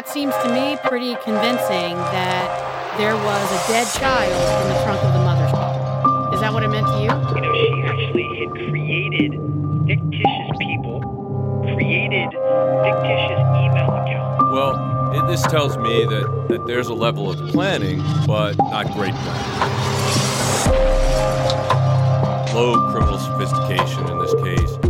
that seems to me pretty convincing that there was a dead child in the trunk of the mother's car. Is that what it meant to you? You know, she actually had created fictitious people, created fictitious email accounts. Well, it, this tells me that, that there's a level of planning, but not great planning. Low criminal sophistication in this case.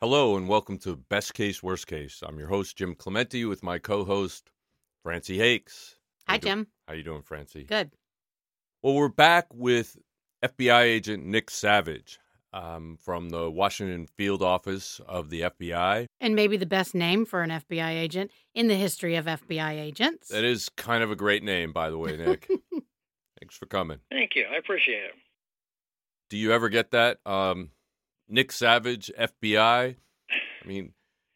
Hello and welcome to Best Case, Worst Case. I'm your host, Jim Clemente with my co-host, Francie Hakes. How Hi, do- Jim. How you doing, Francie? Good. Well, we're back with FBI agent Nick Savage um, from the Washington Field Office of the FBI. And maybe the best name for an FBI agent in the history of FBI agents. That is kind of a great name, by the way, Nick. Thanks for coming. Thank you. I appreciate it. Do you ever get that? Um, Nick Savage, FBI. I mean,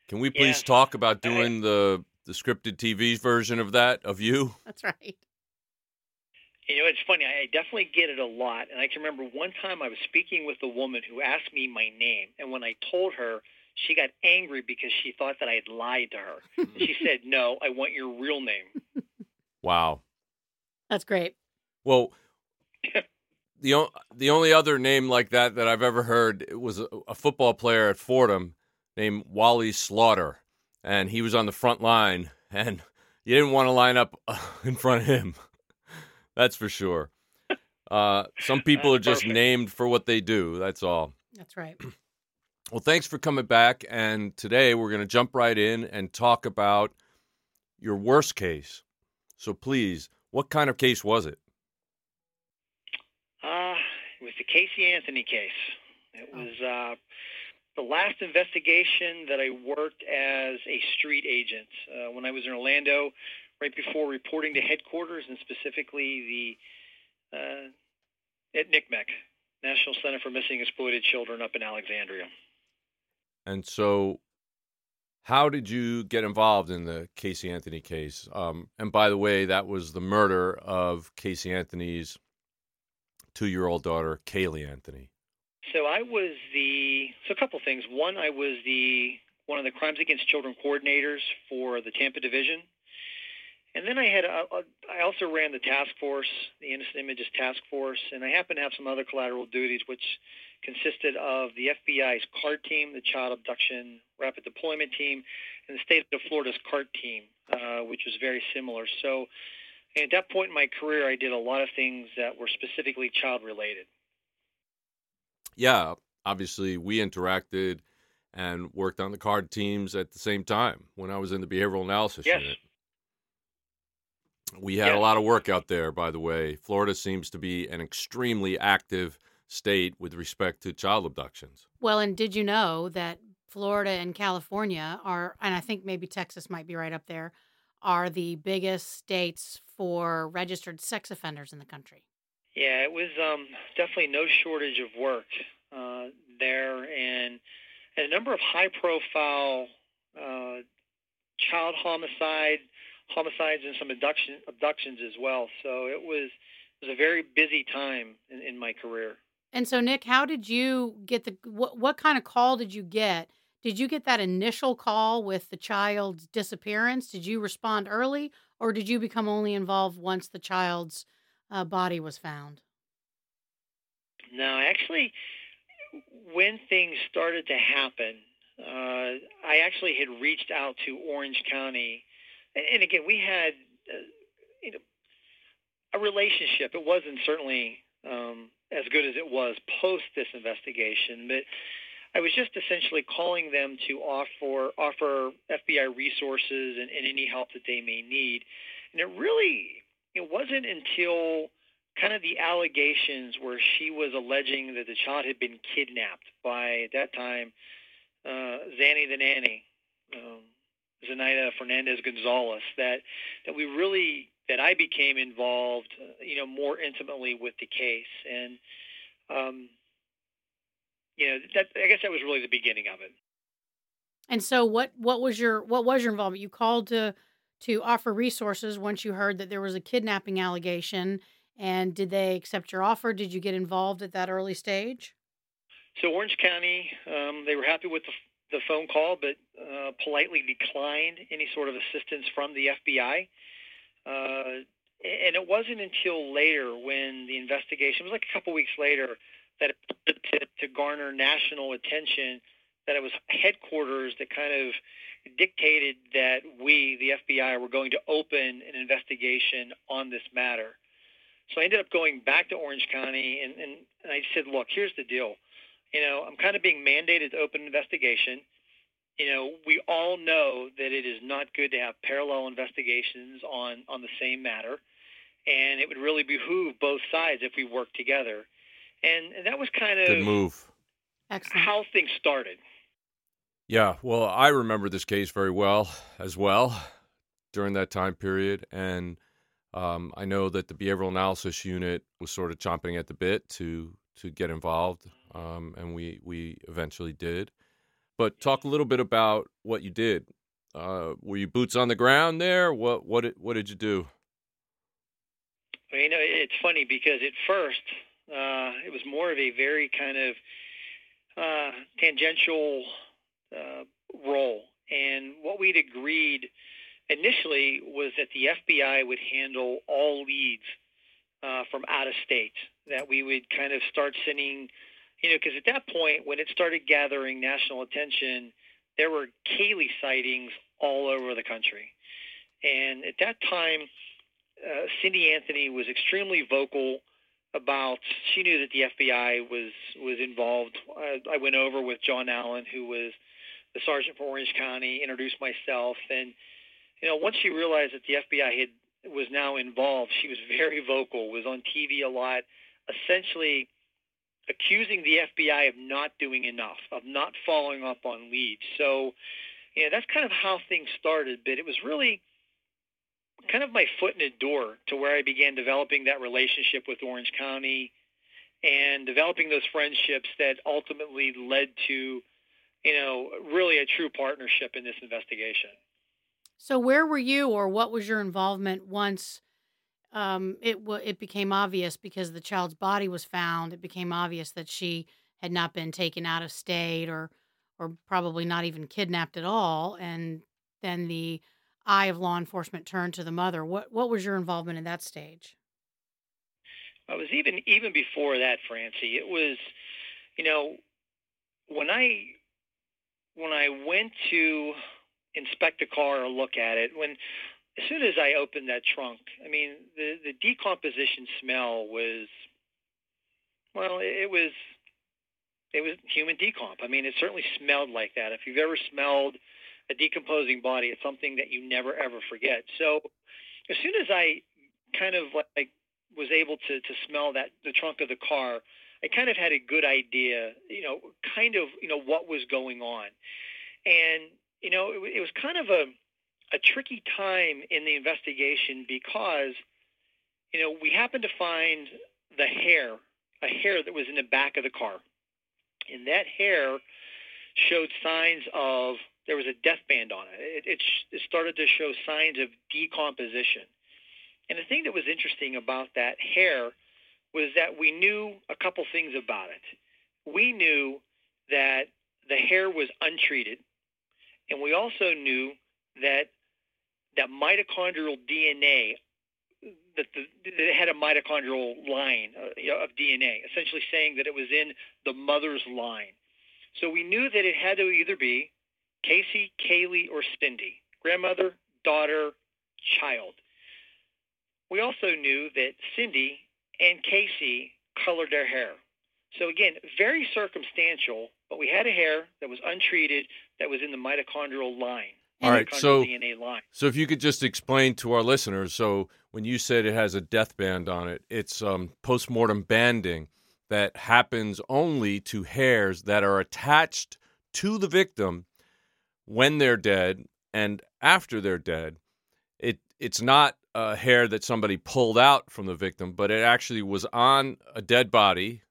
can we please Yeah. talk about doing the the scripted TV version of that of you? That's right. You know, it's funny. I definitely get it a lot. And I can remember one time I was speaking with a woman who asked me my name. And when I told her, she got angry because she thought that I had lied to her. And she said, No, I want your real name. Wow. That's great. Well, the o- the only other name like that that I've ever heard was a, a football player at Fordham named Wally Slaughter, and he was on the front line, and you didn't want to line up in front of him. That's for sure. Uh, some people are just perfect. named for what they do. That's all. That's right. Well, thanks for coming back. And today we're going to jump right in and talk about your worst case. So please, what kind of case was it? It was the Casey Anthony case. It was uh, the last investigation that I worked as a street agent uh, when I was in Orlando, right before reporting to headquarters, and specifically the uh, at NCMEC, National Center for Missing Exploited Children, up in Alexandria. And so, how did you get involved in the Casey Anthony case? Um, and by the way, that was the murder of Casey Anthony's two year old daughter, Caylee Anthony. So I was the so a couple things. One, I was the one of the crimes against children coordinators for the Tampa division, and then I had a, a, I also ran the task force, the Innocent Images Task Force, and I happened to have some other collateral duties, which consisted of the FBI's CART team, the Child Abduction Rapid Deployment Team, and the state of Florida's CART team, uh, which was very similar. So. At that point in my career, I did a lot of things that were specifically child related. Yeah, obviously, we interacted and worked on the CART teams at the same time when I was in the behavioral analysis Yes. unit. We had a lot of work out there, by the way. Florida seems to be an extremely active state with respect to child abductions. Well, and did you know that Florida and California are, and I think maybe Texas might be right up there, are the biggest states for registered sex offenders in the country? Yeah, it was um, definitely no shortage of work uh, there, and, and a number of high-profile uh, child homicide, homicides, and some abduction, abductions as well. So it was it was a very busy time in, in my career. And so, Nick, how did you get the what? What kind of call did you get? Did you get that initial call with the child's disappearance? Did you respond early, or did you become only involved once the child's uh, body was found? No, actually, when things started to happen, uh, I actually had reached out to Orange County, and, and again, we had uh, you know a relationship. It wasn't certainly um, as good as it was post this investigation, but I was just essentially calling them to offer offer FBI resources and, and any help that they may need. And it really it wasn't until kind of the allegations where she was alleging that the child had been kidnapped by at that time uh, Zanny the nanny, um, Zenaida Fernandez Gonzalez. That that we really that I became involved, uh, you know, more intimately with the case, and um, you know, that I guess that was really the beginning of it. And so, what what was your what was your involvement? You called to to offer resources once you heard that there was a kidnapping allegation, and did they accept your offer? Did you get involved at that early stage? So Orange County, um, they were happy with the, the phone call, but uh, politely declined any sort of assistance from the FBI. Uh, and it wasn't until later when the investigation it was like a couple weeks later that it, to, to garner national attention that it was headquarters that kind of dictated that we, the FBI, were going to open an investigation on this matter. So I ended up going back to Orange County and, and, and I said, look, here's the deal. You know, I'm kind of being mandated to open an investigation. You know, we all know that it is not good to have parallel investigations on, on the same matter. And it would really behoove both sides if we worked together. And, and that was kind of Good move. Excellent. how things started. Yeah, well, I remember this case very well as well during that time period, and um, I know that the behavioral analysis unit was sort of chomping at the bit to to get involved, um, and we we eventually did. But talk a little bit about what you did. Uh, were you boots on the ground there? What what did, what did you do? Well, you know, it's funny because at first uh, it was more of a very kind of uh, tangential uh, role. And what we'd agreed initially was that the FBI would handle all leads uh, from out of state, that we would kind of start sending, you know, because at that point, when it started gathering national attention, there were Caylee sightings all over the country. And at that time, uh, Cindy Anthony was extremely vocal about. She knew that the FBI was was involved. I, I went over with John Allen, who was the sergeant for Orange County, introduced myself, and you know once she realized that the FBI had was now involved, she was very vocal. Was on TV a lot, essentially accusing the FBI of not doing enough, of not following up on leads. So, you know, that's kind of how things started. But it was really kind of my foot in the door to where I began developing that relationship with Orange County and developing those friendships that ultimately led to, you know, really a true partnership in this investigation. So, where were you, or what was your involvement once um, it w- it became obvious because the child's body was found? It became obvious that she had not been taken out of state, or or probably not even kidnapped at all, and then the eye of law enforcement turned to the mother. What what was your involvement in that stage? I was even even before that, Francie. It was, you know, when I when I went to inspect the car or look at it, when as soon as I opened that trunk, I mean the the decomposition smell was well, it was it was human decomp. I mean, it certainly smelled like that. If you've ever smelled a decomposing body, it's something that you never ever forget. So as soon as I kind of like was able to to smell that the trunk of the car, I kind of had a good idea, you know, kind of you know what was going on, and you know it, it was kind of a a tricky time in the investigation because you know we happened to find the hair, a hair that was in the back of the car, and that hair showed signs of there was a death band on it. It, it, it started to show signs of decomposition. And the thing that was interesting about that hair was that we knew a couple things about it. We knew that the hair was untreated, and we also knew that that mitochondrial DNA that the, it had a mitochondrial line uh, of DNA, essentially saying that it was in the mother's line. So we knew that it had to either be Casey, Caylee, or Cindy, grandmother, daughter, child. We also knew that Cindy and Casey colored their hair. So again, very circumstantial, but we had a hair that was untreated that was in the mitochondrial line. All right, so DNA line. so if you could just explain to our listeners, so when you said it has a death band on it, it's um, postmortem banding that happens only to hairs that are attached to the victim when they're dead and after they're dead. It it's not a hair that somebody pulled out from the victim, but it actually was on a dead body,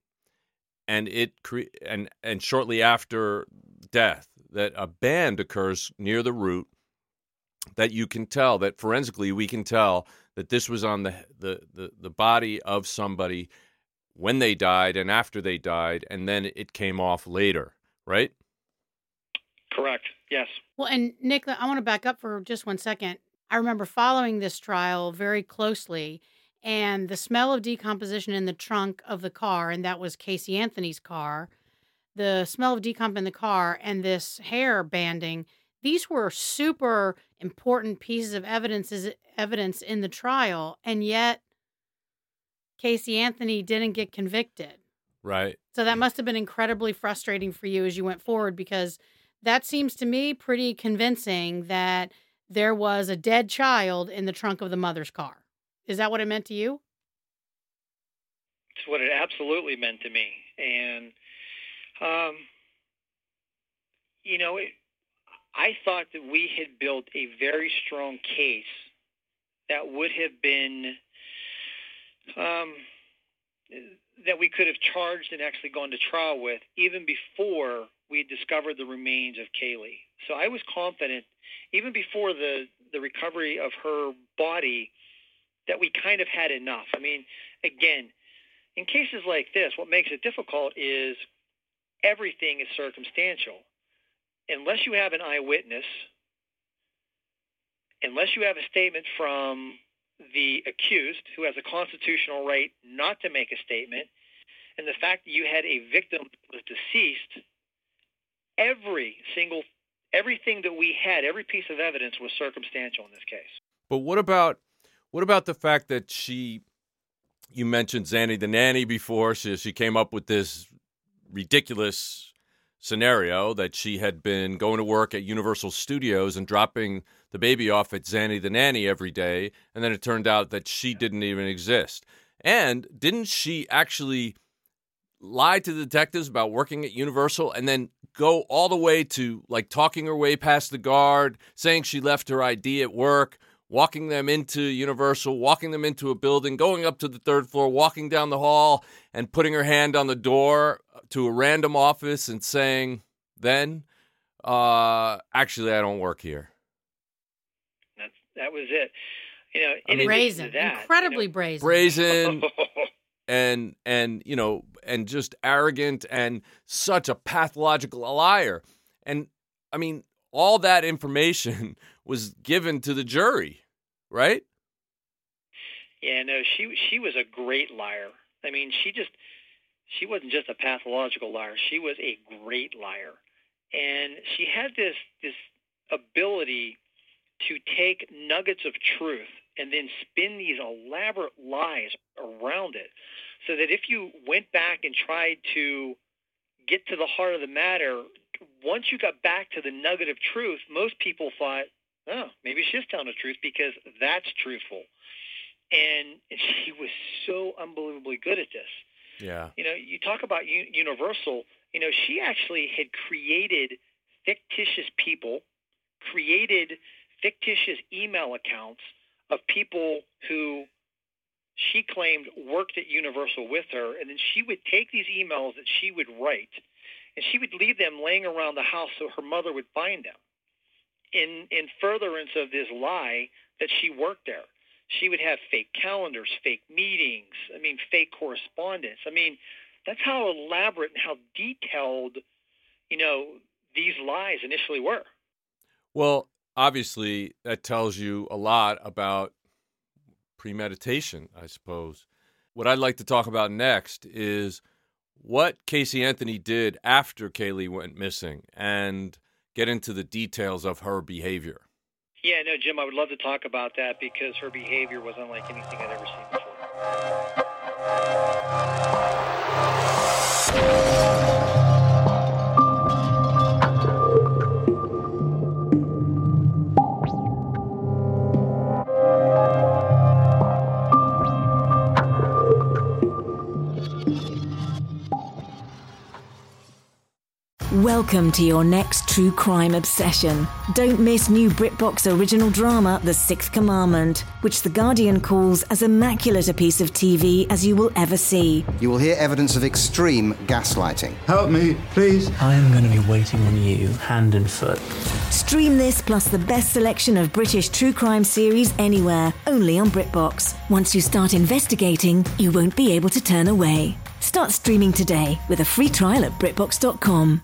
and it cre- and and shortly after death that a band occurs near the root that you can tell that forensically we can tell that this was on the the the, the body of somebody when they died and after they died and then it came off later right Correct. Yes. Well, and Nick, I want to back up for just one second. I remember following this trial very closely, and the smell of decomposition in the trunk of the car, and that was Casey Anthony's car, the smell of decomp in the car, and this hair banding. These were super important pieces of evidence evidence in the trial, and yet Casey Anthony didn't get convicted. right So that mm. must have been incredibly frustrating for you as you went forward because that seems to me pretty convincing that there was a dead child in the trunk of the mother's car. Is that what it meant to you? It's what it absolutely meant to me. And, um, you know, it, I thought that we had built a very strong case that would have been, um, that we could have charged and actually gone to trial with even before we discovered the remains of Caylee. So I was confident, even before the, the recovery of her body, that we kind of had enough. I mean, again, in cases like this, what makes it difficult is everything is circumstantial. Unless you have an eyewitness, unless you have a statement from the accused who has a constitutional right not to make a statement, and the fact that you had a victim who was deceased, every single everything that we had, every piece of evidence was circumstantial in this case. but what about what about the fact that she you mentioned Zanny the nanny before she she came up with this ridiculous scenario that she had been going to work at Universal Studios and dropping the baby off at Zanny the nanny every day and then it turned out that she didn't even exist. And didn't she actually lie to the detectives about working at Universal and then go all the way to like talking her way past the guard, saying she left her ID at work, walking them into Universal, walking them into a building, going up to the third floor, walking down the hall, and putting her hand on the door to a random office and saying, then, uh, actually, I don't work here. That's, that was it. You know, I mean- brazen, that, incredibly you know, brazen. Brazen and and you know and just arrogant and such a pathological liar. And I mean, all that information was given to the jury, right? Yeah, no, she she was a great liar. I mean, she just she wasn't just a pathological liar. She was a great liar, and she had this this ability to take nuggets of truth and then spin these elaborate lies around it, so that if you went back and tried to get to the heart of the matter, once you got back to the nugget of truth, most people thought, oh, maybe she's telling the truth because that's truthful and she was so unbelievably good at this. Yeah. You know, you talk about Universal. You know, she actually had created fictitious people, created fictitious email accounts of people who she claimed worked at Universal with her, and then she would take these emails that she would write, and she would leave them laying around the house so her mother would find them. In in furtherance of this lie that she worked there she would have fake calendars, fake meetings, I mean, fake correspondence. I mean, that's how elaborate and how detailed, you know, these lies initially were. Well, obviously, that tells you a lot about premeditation, I suppose. What I'd like to talk about next is what Casey Anthony did after Caylee went missing and get into the details of her behavior. Yeah, no, Jim, I would love to talk about that because her behavior was unlike anything I'd ever seen before. Welcome to your next true crime obsession. Don't miss new BritBox original drama, The Sixth Commandment, which The Guardian calls as immaculate a piece of TV as you will ever see. You will hear evidence of extreme gaslighting. Help me, please. I am going to be waiting on you, hand and foot. Stream this plus the best selection of British true crime series anywhere, only on BritBox. Once you start investigating, you won't be able to turn away. Start streaming today with a free trial at BritBox.com.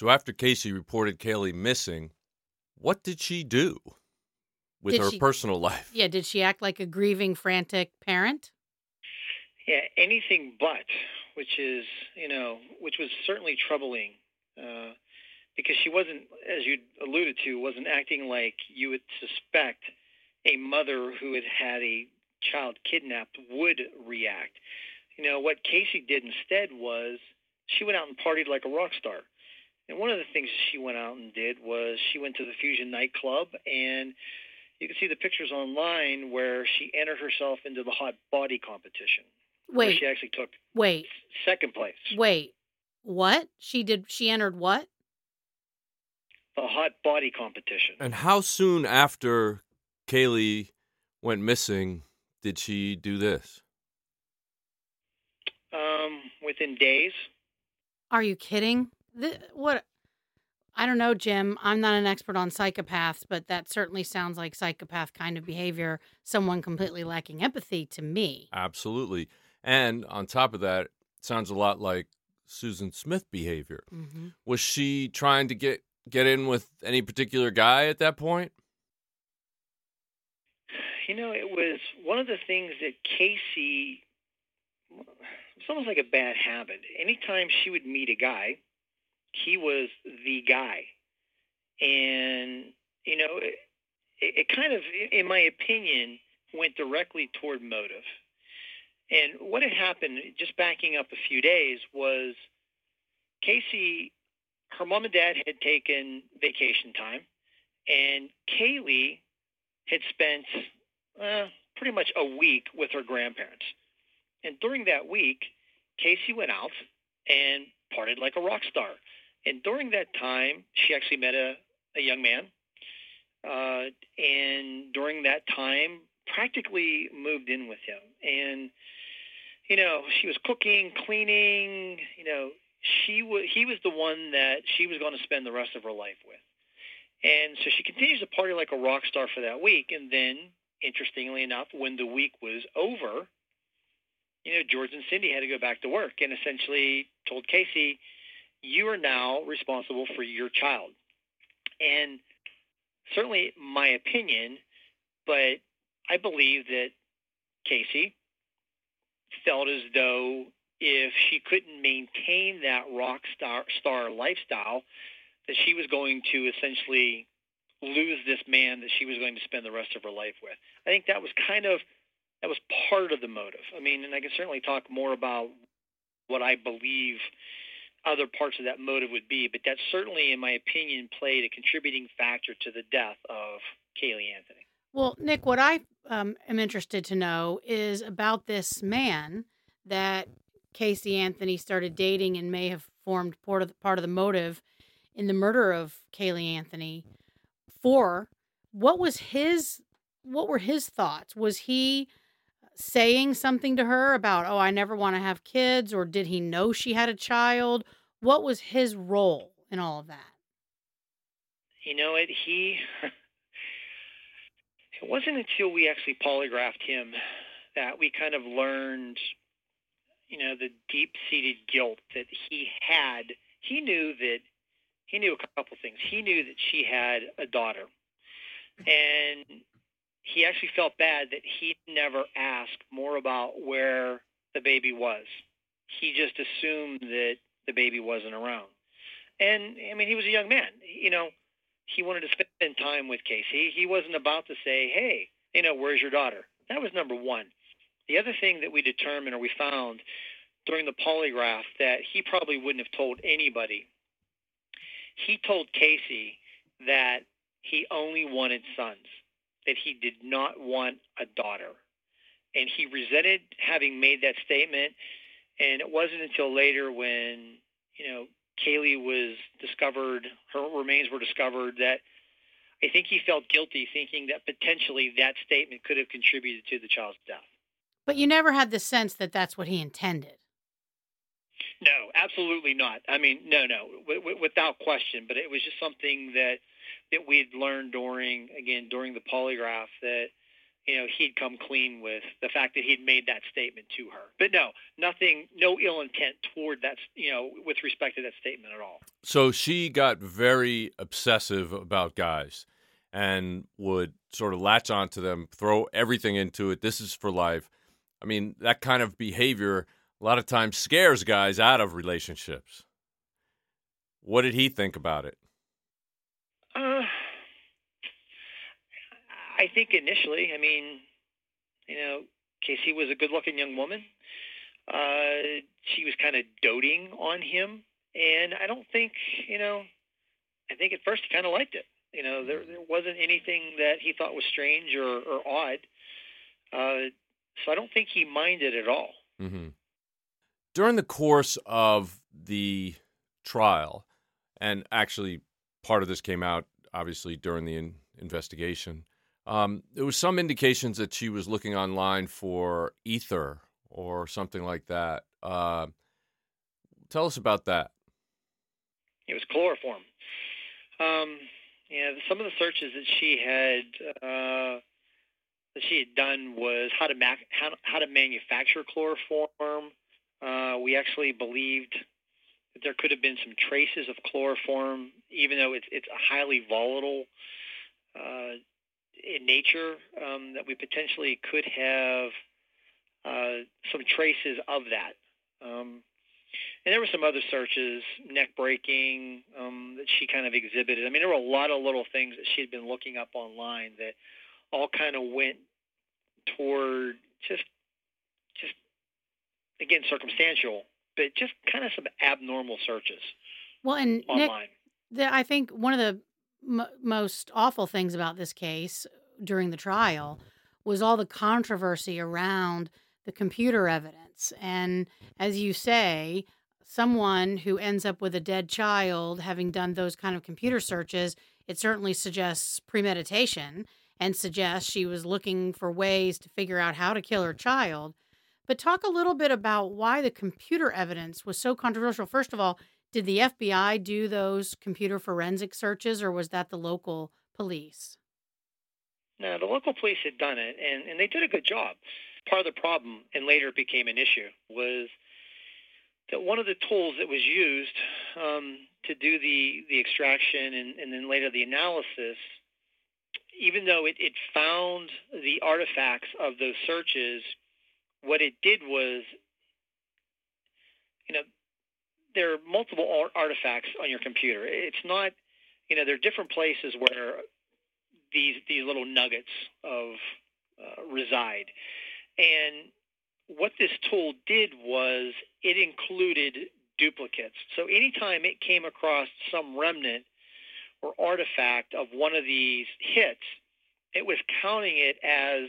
So after Casey reported Caylee missing, what did she do with Did her she- personal life? Yeah, did she act like a grieving, frantic parent? Yeah, anything but, which is, you know, which was certainly troubling uh, because she wasn't, as you alluded to, wasn't acting like you would suspect a mother who had had a child kidnapped would react. You know, what Casey did instead was she went out and partied like a rock star. And one of the things she went out and did was she went to the Fusion nightclub and you can see the pictures online where she entered herself into the hot body competition. where Wait, she actually took wait, second place. wait. What? She did she entered what? The hot body competition. And how soon after Caylee went missing did she do this? Um, within days. Are you kidding? Th- what? I don't know, Jim. I'm not an expert on psychopaths, but that certainly sounds like psychopath kind of behavior. Someone completely lacking empathy to me. Absolutely. And on top of that, it sounds a lot like Susan Smith behavior. hmm Was she trying to get get in with any particular guy at that point? You know, it was one of the things that Casey. It's almost like a bad habit. Anytime she would meet a guy, he was the guy, and you know, it, it kind of, in my opinion, went directly toward motive. And what had happened, just backing up a few days, was Casey, her mom and dad had taken vacation time, and Caylee had spent uh, pretty much a week with her grandparents. And during that week, Casey went out and partied like a rock star. And during that time, she actually met a, a young man. Uh, and during that time, practically moved in with him. And, you know, she was cooking, cleaning, you know, she was, he was the one that she was going to spend the rest of her life with. And so she continues to party like a rock star for that week. And then, interestingly enough, when the week was over, you know, George and Cindy had to go back to work and essentially told Casey, you are now responsible for your child. And certainly my opinion, but I believe that Casey felt as though if she couldn't maintain that rock star, star lifestyle, that she was going to essentially lose this man that she was going to spend the rest of her life with. I think that was kind of that was part of the motive. I mean, and I can certainly talk more about what I believe other parts of that motive would be, but that certainly, in my opinion, played a contributing factor to the death of Caylee Anthony. Well, Nick, what I um, am interested to know is about this man that Casey Anthony started dating and may have formed part of the, part of the motive in the murder of Caylee Anthony. For what was his? What were his thoughts? Was he saying something to her about, "Oh, I never want to have kids," or did he know she had a child? What was his role in all of that? You know it. He. it wasn't until we actually polygraphed him that we kind of learned, you know, the deep-seated guilt that he had. He knew that he knew a couple things. He knew that she had a daughter, and he actually felt bad that he never asked more about where the baby was. He just assumed that the baby wasn't around. And I mean, he was a young man. You know, he wanted to spend time with Casey. He wasn't about to say, "Hey, you know, where's your daughter?" That was number one. The other thing that we determined or we found during the polygraph that he probably wouldn't have told anybody. He told Casey that he only wanted sons, that he did not want a daughter. And he resented having made that statement. And it wasn't until later when, you know, Caylee was discovered, her remains were discovered, that I think he felt guilty thinking that potentially that statement could have contributed to the child's death. But you never had the sense that that's what he intended. No, absolutely not. I mean, no, no, w- w- without question. But it was just something that that we'd learned during again during the polygraph that you know he'd come clean with the fact that he'd made that statement to her. But no, nothing, no ill intent toward that. You know, with respect to that statement at all. So she got very obsessive about guys and would sort of latch onto them, throw everything into it. This is for life. I mean, that kind of behavior a lot of times scares guys out of relationships. What did he think about it? Uh, I think initially, I mean, you know, Casey was a good-looking young woman. Uh, she was kind of doting on him, and I don't think, you know, I think at first he kind of liked it. You know, there there wasn't anything that he thought was strange or, or odd. Uh, so I don't think he minded at all. Mm-hmm. During the course of the trial, and actually part of this came out obviously during the in- investigation, um, there was some indications that she was looking online for ether or something like that. Uh, tell us about that. It was chloroform. Um, yeah, some of the searches that she had uh, that she had done was how to mac- how, how to manufacture chloroform. Uh, we actually believed there could have been some traces of chloroform, even though it's it's a highly volatile uh, in nature. Um, that we potentially could have uh, some traces of that. Um, and there were some other searches, neck breaking, um, that she kind of exhibited. I mean, there were a lot of little things that she had been looking up online that all kind of went toward just, just again, circumstantial, but just kind of some abnormal searches. Well, and online. Nick, the, I think one of the m- most awful things about this case during the trial was all the controversy around the computer evidence. And as you say, someone who ends up with a dead child having done those kind of computer searches, it certainly suggests premeditation and suggests she was looking for ways to figure out how to kill her child. But talk a little bit about why the computer evidence was so controversial. First of all, did the FBI do those computer forensic searches or was that the local police? No, the local police had done it, and, and they did a good job. Part of the problem, and later it became an issue, was that one of the tools that was used um, to do the, the extraction and, and then later the analysis, even though it, it found the artifacts of those searches, what it did was, you know, there are multiple artifacts on your computer. It's not, you know, there are different places where these these little nuggets of uh, reside, and what this tool did was it included duplicates. So anytime it came across some remnant or artifact of one of these hits, it was counting it as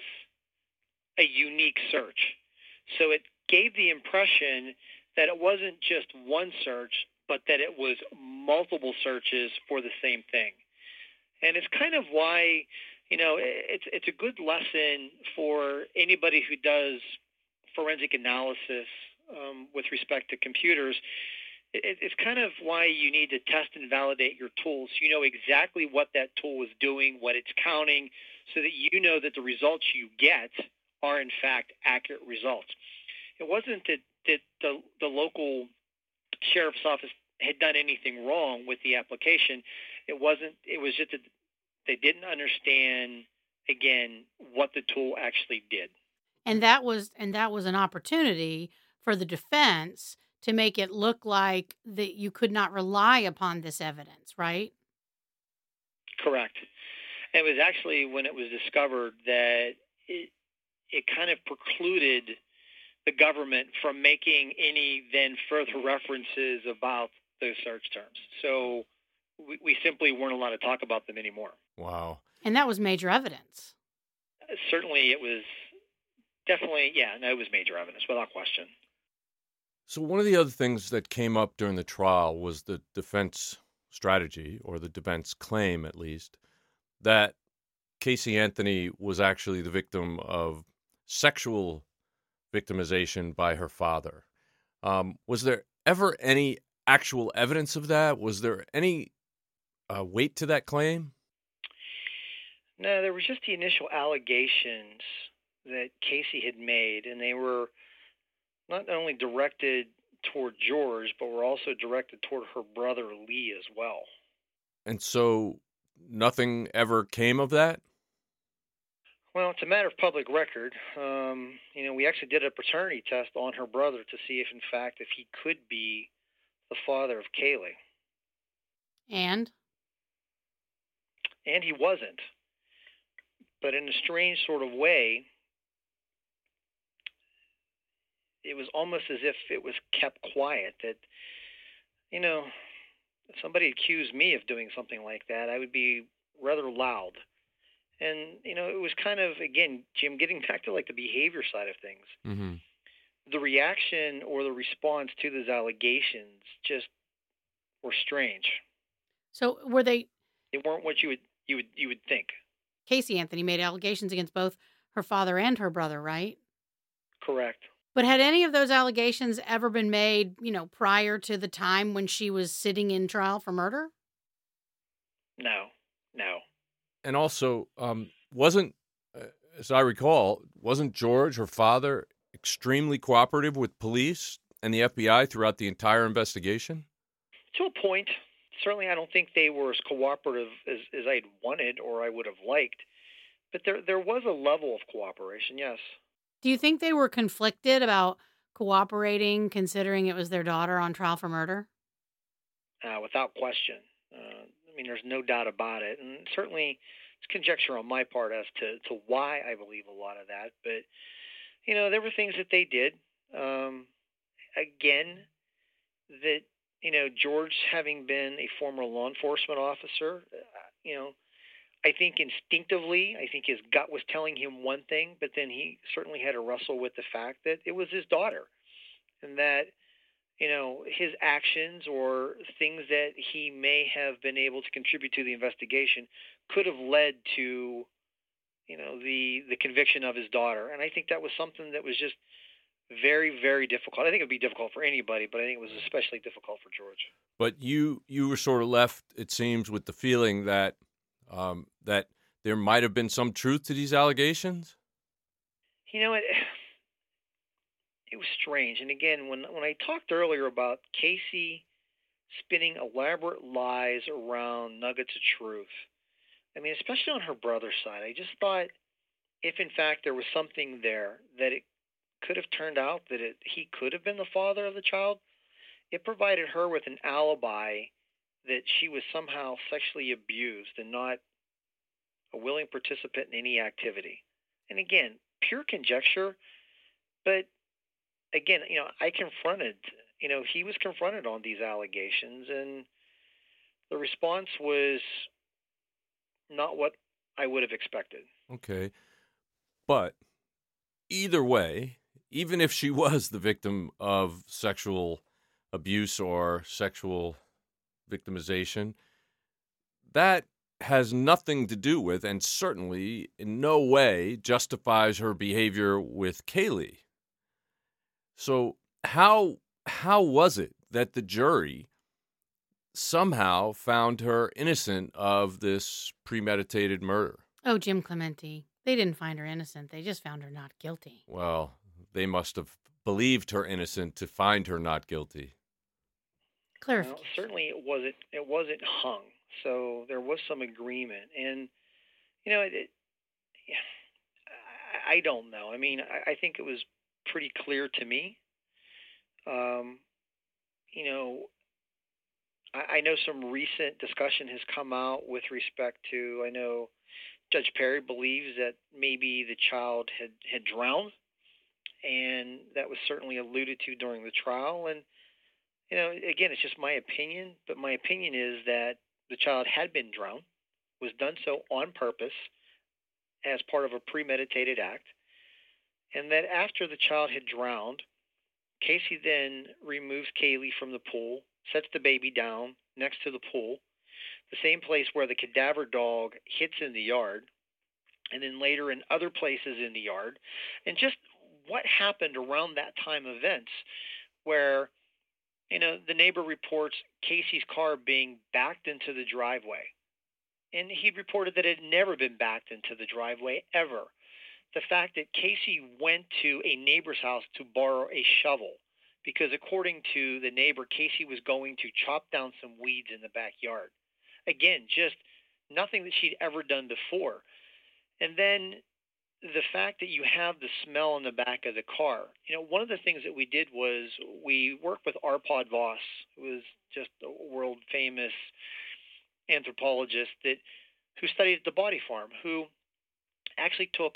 a unique search. So it gave the impression that it wasn't just one search, but that it was multiple searches for the same thing. And it's kind of why, you know, it's it's a good lesson for anybody who does forensic analysis um, with respect to computers. It, it's kind of why you need to test and validate your tools. So you know exactly what that tool is doing, what it's counting, so that you know that the results you get are in fact accurate results. It wasn't that, that the, the local sheriff's office had done anything wrong with the application. It wasn't. It was just that they didn't understand again what the tool actually did. And that was and that was an opportunity for the defense to make it look like that you could not rely upon this evidence, right? Correct. It was actually when it was discovered that it it kind of precluded the government from making any then further references about those search terms. So we, we simply weren't allowed to talk about them anymore. Wow. And that was major evidence. Uh, certainly, it was definitely, yeah, no, it was major evidence without question. So, one of the other things that came up during the trial was the defense strategy, or the defense claim at least, that Casey Anthony was actually the victim of sexual victimization by her father. Um, was there ever any actual evidence of that? Was there any uh, weight to that claim? No, there was just the initial allegations that Casey had made, and they were not only directed toward George, but were also directed toward her brother Lee as well. And so nothing ever came of that? Well, it's a matter of public record. Um, you know, we actually did a paternity test on her brother to see if, in fact, if he could be the father of Caylee. And? And he wasn't. But in a strange sort of way, it was almost as if it was kept quiet that, you know, if somebody accused me of doing something like that, I would be rather loud and you know it was kind of again jim getting back to like the behavior side of things mm-hmm. the reaction or the response to those allegations just were strange. So were they they weren't what you would you would you would think. Casey anthony made allegations against both her father and her brother right? Correct. But had any of those allegations ever been made you know prior to the time when she was sitting in trial for murder? No. No and also um, wasn't, uh, as I recall, wasn't George, her father, extremely cooperative with police and the FBI throughout the entire investigation? To a point. Certainly, I don't think they were as cooperative as, as I'd wanted or I would have liked. But there, there was a level of cooperation, yes. Do you think they were conflicted about cooperating, considering it was their daughter on trial for murder? Uh, without question. I mean, there's no doubt about it, and certainly it's conjecture on my part as to to why I believe a lot of that. But you know, there were things that they did. Um, again, that you know, George having been a former law enforcement officer, uh, you know, I think instinctively, I think his gut was telling him one thing, but then he certainly had to wrestle with the fact that it was his daughter, and that you know, his actions or things that he may have been able to contribute to the investigation could have led to, you know, the the conviction of his daughter. And I think that was something that was just very, very difficult. I think it'd be difficult for anybody, but I think it was especially difficult for George. But you you were sort of left, it seems, with the feeling that um, that there might have been some truth to these allegations. You know, it, it was strange. And again, when when I talked earlier about Casey spinning elaborate lies around nuggets of truth, I mean, especially on her brother's side, I just thought if in fact there was something there that it could have turned out that it, he could have been the father of the child, it provided her with an alibi that she was somehow sexually abused and not a willing participant in any activity. And again, pure conjecture, but again, you know, I confronted, you know, he was confronted on these allegations, and the response was not what I would have expected. Okay. But either way, even if she was the victim of sexual abuse or sexual victimization, that has nothing to do with, and certainly in no way justifies her behavior with Caylee. So how how was it that the jury somehow found her innocent of this premeditated murder? Oh, Jim Clemente. They didn't find her innocent. They just found her not guilty. Well, they must have believed her innocent to find her not guilty. Clarification. Well, certainly, it wasn't. It wasn't hung. So there was some agreement, and you know, it, it, I, I don't know. I mean, I, I think it was pretty clear to me. Um, you know, I, I know some recent discussion has come out with respect to. I know Judge Perry believes that maybe the child had had drowned, and that was certainly alluded to during the trial. And you know, again, it's just my opinion, but my opinion is that the child had been drowned, was done so on purpose, as part of a premeditated act, and that after the child had drowned, Casey then removes Caylee from the pool, sets the baby down next to the pool, the same place where the cadaver dog hits in the yard, and then later in other places in the yard, and just what happened around that time events where you know the neighbor reports Casey's car being backed into the driveway. And he reported that it had never been backed into the driveway ever the fact that Casey went to a neighbor's house to borrow a shovel because according to the neighbor Casey was going to chop down some weeds in the backyard again just nothing that she'd ever done before and then the fact that you have the smell in the back of the car. You know, one of the things that we did was we worked with Arpad Vass, who was just a world famous anthropologist that who studied at the body farm, who actually took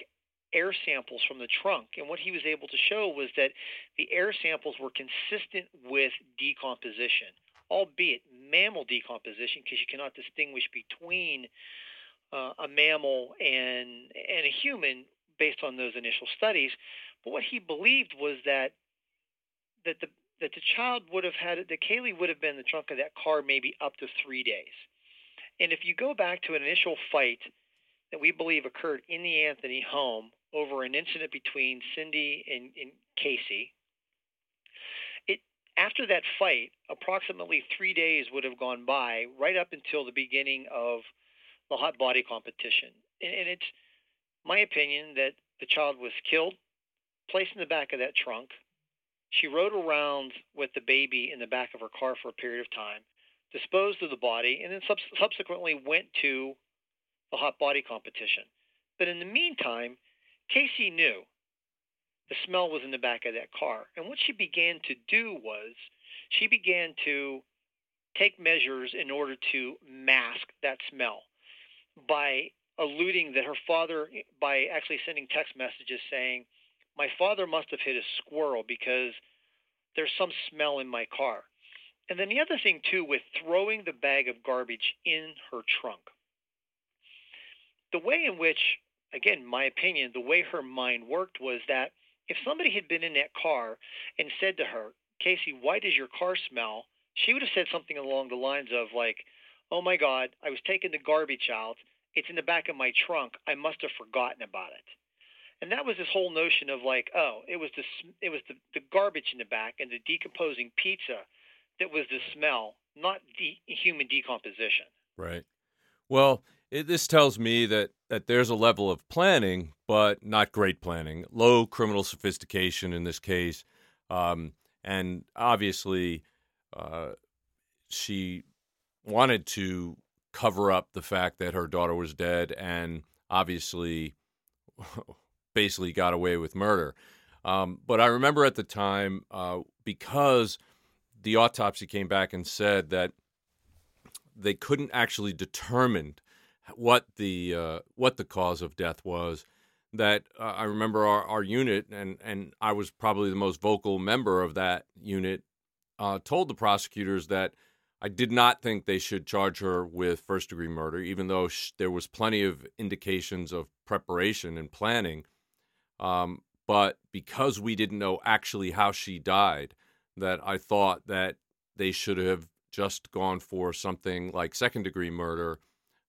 air samples from the trunk. And what he was able to show was that the air samples were consistent with decomposition, albeit mammal decomposition, because you cannot distinguish between uh, a mammal and and a human based on those initial studies. But what he believed was that that the that the child would have had that Caylee would have been in the trunk of that car maybe up to three days. And if you go back to an initial fight that we believe occurred in the Anthony home over an incident between Cindy and, and Casey, it after that fight, approximately three days would have gone by, right up until the beginning of the hot body competition. And, and it's my opinion that the child was killed, placed in the back of that trunk. She rode around with the baby in the back of her car for a period of time, disposed of the body, and then sub- subsequently went to the hot body competition. But in the meantime, Casey knew the smell was in the back of that car. And what she began to do was she began to take measures in order to mask that smell by alluding that her father, by actually sending text messages saying, My father must have hit a squirrel because there's some smell in my car. And then the other thing, too, with throwing the bag of garbage in her trunk. The way in which, again, my opinion, the way her mind worked was that if somebody had been in that car and said to her, Casey, why does your car smell? She would have said something along the lines of, like, oh my God, I was taking the garbage out. It's in the back of my trunk. I must have forgotten about it. And that was this whole notion of like, oh, it was the it was the, the garbage in the back and the decomposing pizza that was the smell, not the human decomposition. Right. Well, it, this tells me that that there's a level of planning, but not great planning, low criminal sophistication in this case, um, and obviously, uh, she wanted to cover up the fact that her daughter was dead and obviously basically got away with murder. Um, but I remember at the time, uh, because the autopsy came back and said that they couldn't actually determine what the uh, what the cause of death was. That uh, I remember our, our unit, and, and I was probably the most vocal member of that unit, uh, told the prosecutors that I did not think they should charge her with first degree murder, even though sh- there was plenty of indications of preparation and planning. Um, but because we didn't know actually how she died, that I thought that they should have just gone for something like second degree murder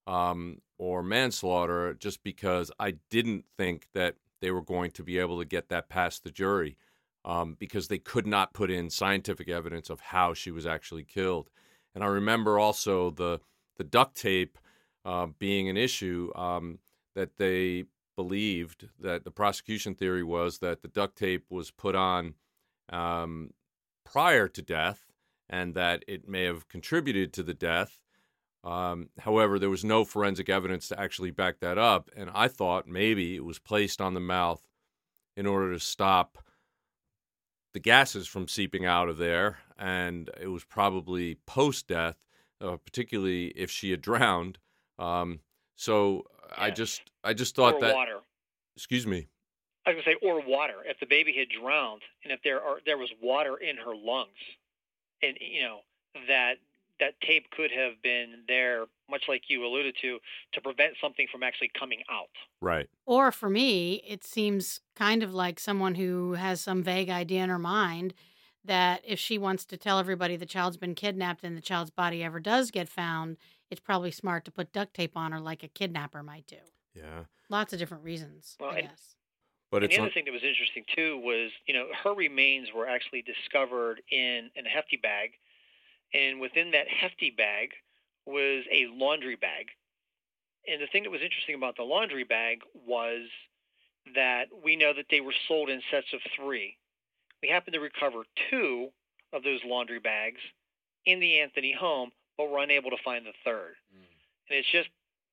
um, or manslaughter, just because I didn't think that they were going to be able to get that past the jury um, because they could not put in scientific evidence of how she was actually killed. And I remember also the the duct tape uh, being an issue um, that they believed that the prosecution theory was that the duct tape was put on um, prior to death and that it may have contributed to the death. Um, however, there was no forensic evidence to actually back that up, and I thought maybe it was placed on the mouth in order to stop the gases from seeping out of there, and it was probably post death, uh, particularly if she had drowned. Um, so I just I just thought or that. water. Excuse me. I was gonna say, or water. If the baby had drowned, and if there are there was water in her lungs, and you know that that tape could have been there, much like you alluded to, to prevent something from actually coming out. Right. Or for me, it seems kind of like someone who has some vague idea in her mind that if she wants to tell everybody the child's been kidnapped and the child's body ever does get found, it's probably smart to put duct tape on her like a kidnapper might do. Yeah. Lots of different reasons, Well, I and- guess. But and the other un- thing that was interesting too was, you know, her remains were actually discovered in, in a hefty bag, and within that hefty bag was a laundry bag. And the thing that was interesting about the laundry bag was that we know that they were sold in sets of three. We happened to recover two of those laundry bags in the Anthony home, but were unable to find the third. Mm. And it's just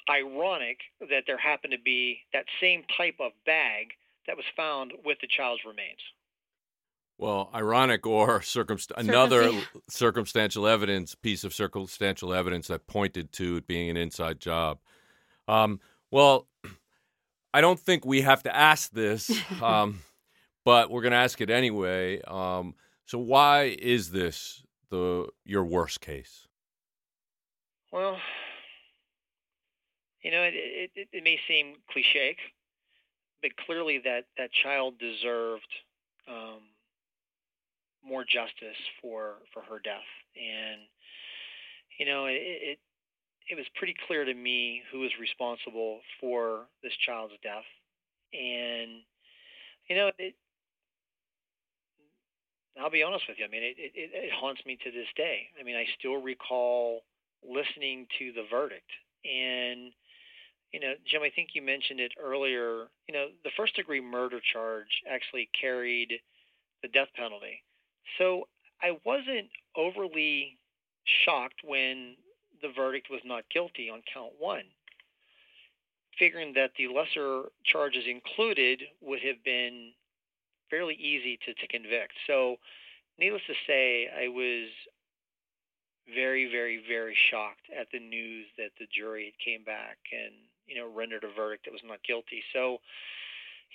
ironic that there happened to be that same type of bag that was found with the child's remains. Well, ironic or circumst- another circumstantial evidence, piece of circumstantial evidence that pointed to it being an inside job. Um, well, I don't think we have to ask this, um, but we're going to ask it anyway. Um, so, why is this the your worst case? Well, you know, it, it, it, it may seem cliche, but clearly that, that child deserved um, more justice for, for her death. And, you know, it, it, it was pretty clear to me who was responsible for this child's death. And, you know, it, I'll be honest with you. I mean, it, it, it haunts me to this day. I mean, I still recall listening to the verdict. And, you know, Jim, I think you mentioned it earlier. You know, the first degree murder charge actually carried the death penalty. So I wasn't overly shocked when the verdict was not guilty on count one, figuring that the lesser charges included would have been fairly easy to, to convict. So, needless to say, I was very, very, very shocked at the news that the jury had came back and you know rendered a verdict that was not guilty. So,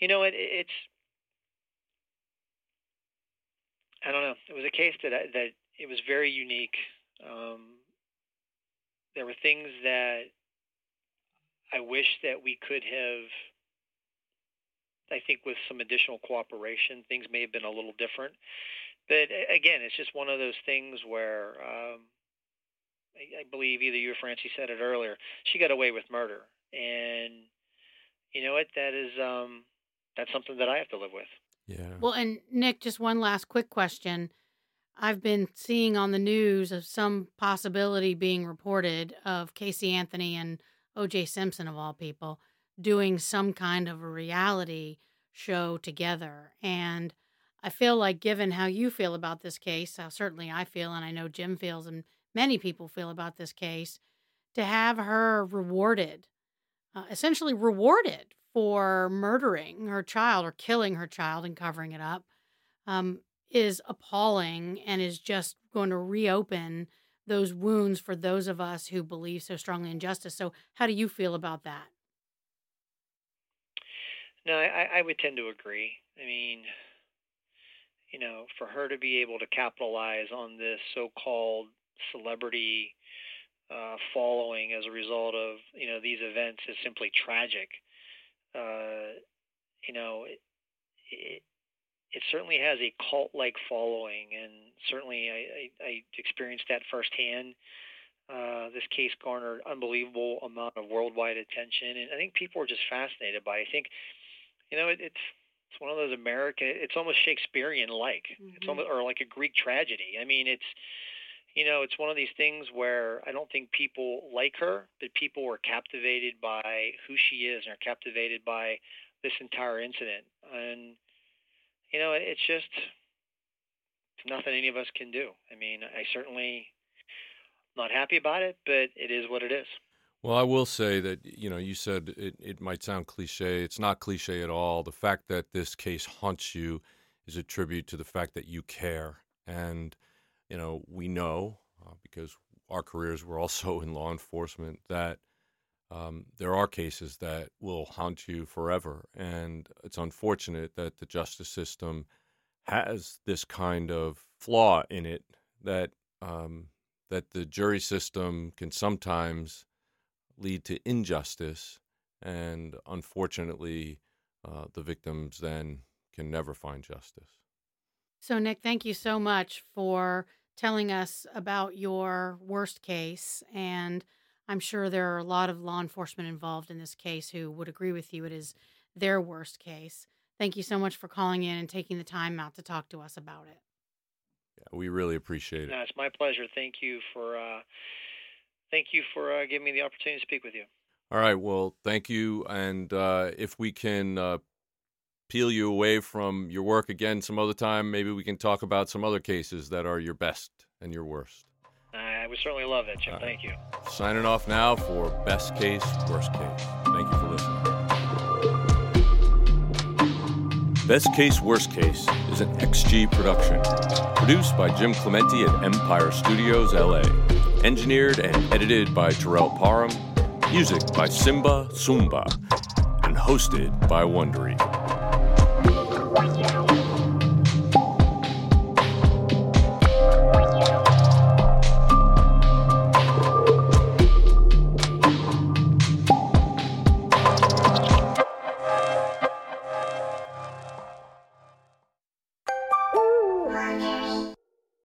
you know, it, it's I don't know. It was a case that I, that it was very unique. Um, there were things that I wish that we could have. I think with some additional cooperation, things may have been a little different. But again, it's just one of those things where um, I, I believe either you or Francie said it earlier. She got away with murder, and you know what? That is um, that's something that I have to live with. Yeah. Well, and Nick, just one last quick question. I've been seeing on the news of some possibility being reported of Casey Anthony and O.J. Simpson, of all people, doing some kind of a reality show together. And I feel like, given how you feel about this case, how certainly I feel, and I know Jim feels, and many people feel about this case, to have her rewarded, uh, essentially rewarded for murdering her child or killing her child and covering it up, um, is appalling and is just going to reopen those wounds for those of us who believe so strongly in justice. So, how do you feel about that? No, I, I would tend to agree. I mean, you know, for her to be able to capitalize on this so-called celebrity uh, following as a result of you know these events is simply tragic. Uh, you know, it, it, it certainly has a cult-like following, and certainly I, I, I experienced that firsthand. Uh, this case garnered unbelievable amount of worldwide attention, and I think people are just fascinated by. It. I think, you know, it, it's it's one of those American. It's almost Shakespearean-like. It's Mhm. almost or like a Greek tragedy. I mean, it's you know, it's one of these things where I don't think people like her, but people were captivated by who she is and are captivated by this entire incident. And you know, it's just nothing any of us can do. I mean, I certainly not happy about it, but it is what it is. Well, I will say that, you know, you said it, it might sound cliche. It's not cliche at all. The fact that this case haunts you is a tribute to the fact that you care. And, you know, we know uh, because our careers were also in law enforcement that um, there are cases that will haunt you forever. And it's unfortunate that the justice system has this kind of flaw in it that um, that the jury system can sometimes lead to injustice, and unfortunately, uh, the victims then can never find justice. So, Nick, thank you so much for telling us about your worst case. And I'm sure there are a lot of law enforcement involved in this case who would agree with you it is their worst case. Thank you so much for calling in and taking the time out to talk to us about it. Yeah, we really appreciate it. No, it's my pleasure. Thank you for uh, thank you for uh, giving me the opportunity to speak with you. All right. Well, thank you. And uh, if we can uh, peel you away from your work again some other time, maybe we can talk about some other cases that are your best and your worst. Uh, I would certainly love that, Jim. Thank you. Signing off now for Best Case, Worst Case. Thank you for listening. Best Case, Worst Case is an XG production. Produced by Jim Clemente at Empire Studios, LA. Engineered and edited by Terrell Parham. Music by Simba Sumba. And hosted by Wondery.